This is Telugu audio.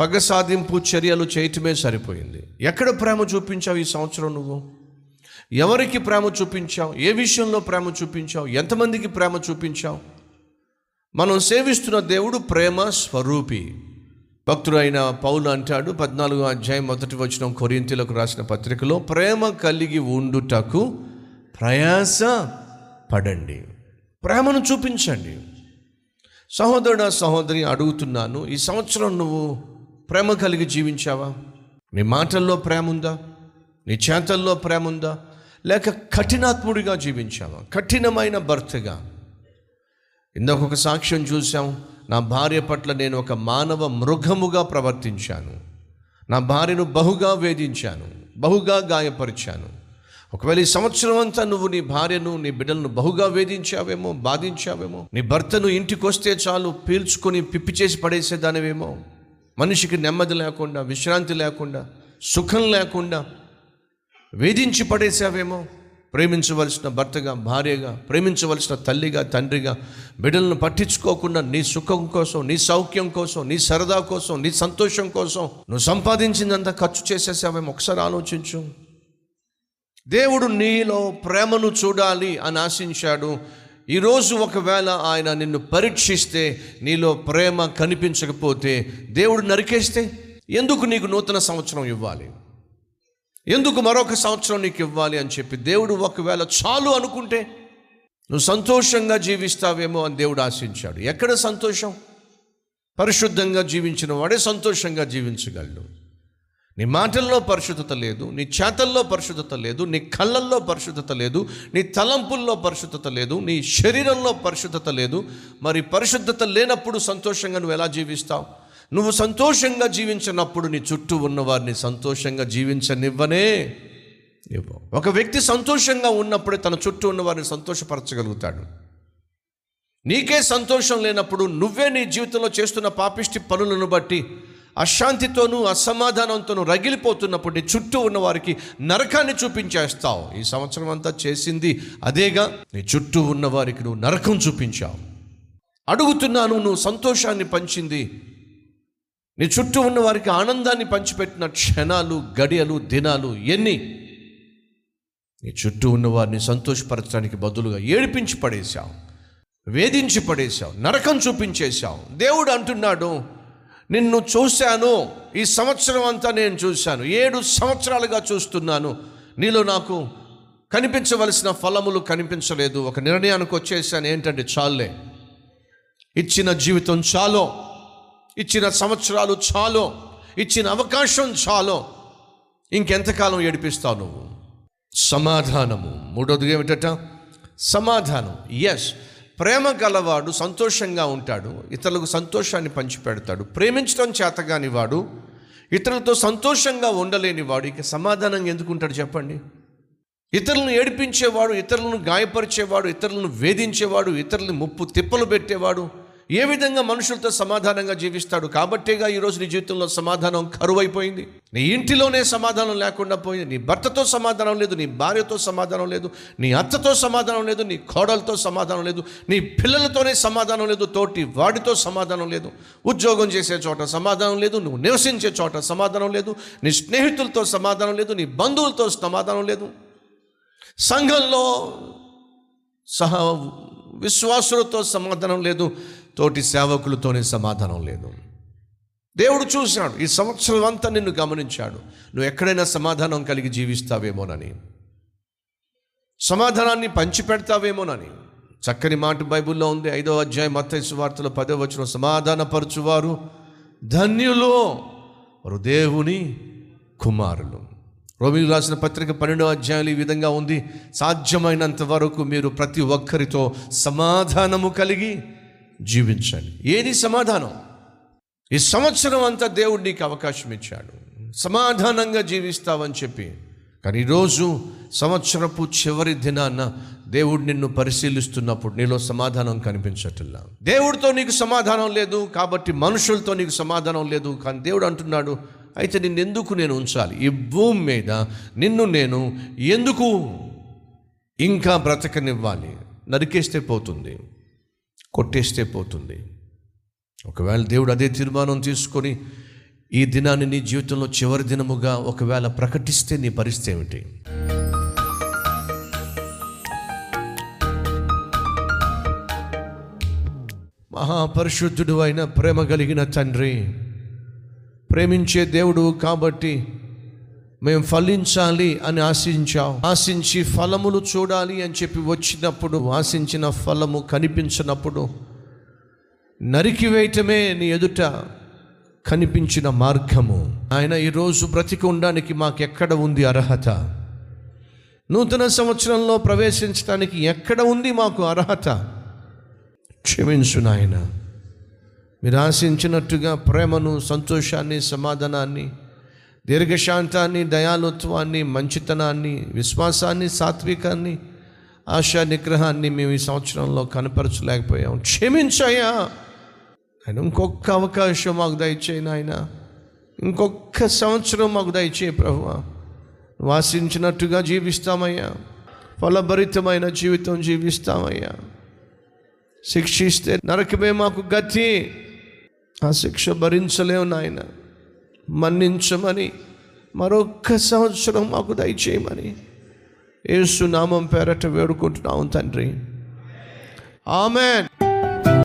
పగ సాధింపు చర్యలు చేయటమే సరిపోయింది. ఎక్కడ ప్రేమ చూపించావు ఈ సంవత్సరం నువ్వు? ఎవరికి ప్రేమ చూపించావు? ఏ విషయంలో ప్రేమ చూపించావు? ఎంతమందికి ప్రేమ చూపించావు? మనం సేవిస్తున్న దేవుడు ప్రేమ స్వరూపి. భక్తుడైన పౌలు అంటాడు పద్నాలుగో అధ్యాయం మొదటి వచ్చిన కొరింతలకు రాసిన పత్రికలో ప్రేమ కలిగి ఉండుటకు ప్రయాస పడండి ప్రేమను చూపించండి. సహోదరుడు సహోదరి అడుగుతున్నాను ఈ సంవత్సరం నువ్వు ప్రేమ కలిగి జీవించావా? నీ మాటల్లో ప్రేమ ఉందా? నీ చేతల్లో ప్రేమ ఉందా? లేక కఠినాత్ముడిగా జీవించావా? కఠినమైన భర్తగా? ఇందాక ఒక సాక్ష్యం చూసాం నా భార్య పట్ల నేను ఒక మానవ మృగముగా ప్రవర్తించాను. నా భార్యను బహుగా వేధించాను బహుగా గాయపరిచాను. ఒకవేళ ఈ సంవత్సరం అంతా నువ్వు నీ భార్యను నీ బిడ్డలను బహుగా వేధించావేమో బాధించావేమో నీ భర్తను ఇంటికి వస్తే చాలు పీల్చుకొని పిప్పి చేసి పడేసేదానివేమో? మనిషికి నెమ్మది లేకుండా విశ్రాంతి లేకుండా సుఖం లేకుండా వేధించి పడేసావేమో ప్రేమించవలసిన భర్తగా భార్యగా ప్రేమించవలసిన తల్లిగా తండ్రిగా బిడ్డలను పట్టించుకోకుండా నీ సుఖం కోసం నీ సౌఖ్యం కోసం నీ సరదా కోసం నీ సంతోషం కోసం నువ్వు సంపాదించిందంతా ఖర్చు చేసేసావేమో? ఒకసారి ఆలోచించు. దేవుడు నీలో ప్రేమను చూడాలి అని ఆశించాడు. ఈరోజు ఒకవేళ ఆయన నిన్ను పరీక్షిస్తే నీలో ప్రేమ కనిపించకపోతే దేవుడు నరికేస్తే ఎందుకు నీకు నూతన సంవత్సరం ఇవ్వాలి? ఎందుకు మరొక సంవత్సరం నీకు ఇవ్వాలి అని చెప్పి దేవుడు ఒకవేళ చాలు అనుకుంటే నువ్వు సంతోషంగా జీవిస్తావేమో అని దేవుడు ఆశించాడు. ఎక్కడ సంతోషం? పరిశుద్ధంగా జీవించిన వాడే సంతోషంగా జీవించగలడు. నీ మాటల్లో పరిశుద్ధత లేదు నీ చేతల్లో పరిశుద్ధత లేదు నీ కళ్ళల్లో పరిశుద్ధత లేదు నీ తలంపుల్లో పరిశుద్ధత లేదు నీ శరీరంలో పరిశుద్ధత లేదు. మరి పరిశుద్ధత లేనప్పుడు సంతోషంగా నువ్వు ఎలా జీవిస్తావు? నువ్వు సంతోషంగా జీవించినప్పుడు నీ చుట్టూ ఉన్నవారిని సంతోషంగా జీవించనివ్వనే ఇవ్వవు. ఒక వ్యక్తి సంతోషంగా ఉన్నప్పుడే తన చుట్టూ ఉన్నవారిని సంతోషపరచగలుగుతాడు. నీకే సంతోషం లేనప్పుడు నువ్వే నీ జీవితంలో చేస్తున్న పాపిష్టి పనులను బట్టి అశాంతితోనూ అసమాధానంతోనూ రగిలిపోతున్నప్పుడు నీ చుట్టూ ఉన్న వారికి నరకాన్ని చూపించేస్తావు. ఈ సంవత్సరం అంతా చేసింది అదేగా నీ చుట్టూ ఉన్న వారికి నువ్వు నరకం చూపించావు. అడుగుతున్నాను నువ్వు సంతోషాన్ని పంచింది. నీ చుట్టూ ఉన్న వారికి ఆనందాన్ని పంచిపెట్టిన క్షణాలు గడియలు దినాలు ఎన్ని? నీ చుట్టూ ఉన్న వారిని సంతోషపరచడానికి బదులుగా ఏడిపించి పడేశావు వేధించి పడేశావు నరకం చూపించేశావు. దేవుడు అంటున్నాడు నిన్ను చూశాను. ఈ సంవత్సరం అంతా నేను చూశాను. ఏడు సంవత్సరాలుగా చూస్తున్నాను. నీలో నాకు కనిపించవలసిన ఫలములు కనిపించలేదు. ఒక నిర్ణయానికి వచ్చేసాను. ఏంటంటే చాలే. ఇచ్చిన జీవితం చాలో. ఇచ్చిన సంవత్సరాలు చాలో. ఇచ్చిన అవకాశం చాలో. ఇంకెంతకాలం ఏడిపిస్తావు నువ్వు? సమాధానము. మూడోది ఏమిటట? సమాధానం. ఎస్ ప్రేమ గలవాడు సంతోషంగా ఉంటాడు ఇతరులకు సంతోషాన్ని పంచిపెడతాడు. ప్రేమించడం చేతగాని వాడు ఇతరులతో సంతోషంగా ఉండలేని వాడు ఇక సమాధానం ఎందుకు ఉంటాడు చెప్పండి? ఇతరులను ఏడిపించేవాడు ఇతరులను గాయపరిచేవాడు ఇతరులను వేధించేవాడు ఇతరులను ముప్పు తిప్పలు పెట్టేవాడు. ఏ విధంగా మనుషులతో సమాధానంగా జీవిస్తాడు? కాబట్టేగా ఈరోజు నీ జీవితంలో సమాధానం కరువైపోయింది. నీ ఇంటిలోనే సమాధానం లేకుండా పోయింది. నీ భర్తతో సమాధానం లేదు నీ భార్యతో సమాధానం లేదు నీ అత్తతో సమాధానం లేదు నీ కోడలతో సమాధానం లేదు నీ పిల్లలతోనే సమాధానం లేదు తోటి వాడితో సమాధానం లేదు. ఉద్యోగం చేసే చోట సమాధానం లేదు నువ్వు నివసించే చోట సమాధానం లేదు నీ స్నేహితులతో సమాధానం లేదు నీ బంధువులతో సమాధానం లేదు. సంఘంలో సహ విశ్వాసులతో సమాధానం లేదు. తోటి సేవకులతోనే సమాధానం లేదు. దేవుడు చూశాడు ఈ సంవత్సరం అంతా నిన్ను గమనించాడు. నువ్వు ఎక్కడైనా సమాధానం కలిగి జీవిస్తావేమోనని. సమాధానాన్ని పంచిపెడతావేమోనని. చక్కని మాట బైబిల్లో ఉంది ఐదో అధ్యాయం మత్తయి వార్తలో పదో వచ్చిన సమాధానపరచువారు ధన్యులో వారు దేవుని కుమారులు. రోమిలు రాసిన పత్రిక పన్నెండో అధ్యాయులు ఈ విధంగా ఉంది సాధ్యమైనంత వరకు మీరు ప్రతి ఒక్కరితో సమాధానము కలిగి జీవించాలి. ఏది సమాధానం? ఈ సంవత్సరం అంతా దేవుడు నీకు అవకాశం ఇచ్చాడు. సమాధానంగా జీవిస్తావని చెప్పి. కానీ ఈరోజు సంవత్సరపు చివరి దినాన దేవుడు నిన్ను పరిశీలిస్తున్నప్పుడు నీలో సమాధానం కనిపించట్లా. దేవుడితో నీకు సమాధానం లేదు కాబట్టి మనుషులతో నీకు సమాధానం లేదు. కానీ దేవుడు అంటున్నాడు అయితే నిన్ను ఎందుకు నేను ఉంచాలి? ఈ భూమి మీద నిన్ను నేను ఎందుకు ఇంకా బ్రతకనివ్వాలి? నరికేస్తే పోతుంది. కొట్టేస్తే పోతుంది. ఒకవేళ దేవుడు అదే తీర్మానం తీసుకొని ఈ దినాన్ని నీ జీవితంలో చివరి దినముగా ఒకవేళ ప్రకటిస్తే నీ పరిస్థితి ఏమిటి? మహాపరిశుద్ధుడు అయిన ప్రేమ కలిగిన తండ్రి ప్రేమించే దేవుడు కాబట్టి మేము ఫలించాలి అని ఆశించాం ఆశించి ఫలములు చూడాలి అని చెప్పి వచ్చినప్పుడు ఆశించిన ఫలము కనిపించినప్పుడు నరికివేయటమే నీ ఎదుట కనిపించిన మార్గము. ఆయన ఈరోజు బ్రతికి ఉండడానికి మాకెక్కడ ఉంది అర్హత? నూతన సంవత్సరంలో ప్రవేశించడానికి ఎక్కడ ఉంది మాకు అర్హత? క్షమించు నాయన. మీరు ఆశించినట్టుగా ప్రేమను సంతోషాన్ని సమాధానాన్ని దీర్ఘశాంతాన్ని దయాలుత్వాన్ని మంచితనాన్ని విశ్వాసాన్ని సాత్వికాన్ని ఆశా నిగ్రహాన్ని మేము ఈ సంవత్సరంలో కనపరచలేకపోయాం. క్షమించాయా ఆయన ఇంకొక అవకాశం మాకు దయచేయి నాయన. ఇంకొక సంవత్సరం మాకు దయచేయి ప్రభు వాసించినట్టుగా జీవిస్తామయ్యా. ఫలభరితమైన జీవితం జీవిస్తామయ్యా. శిక్షిస్తే నరకమే మాకు గతి. ఆ శిక్ష భరించలేవు నాయన. మన్నించమని మరొక్క సంవత్సరం మాకు దయచేయమని ఏసునామం పేరట వేడుకుంటున్నాం తండ్రి. ఆమెన్.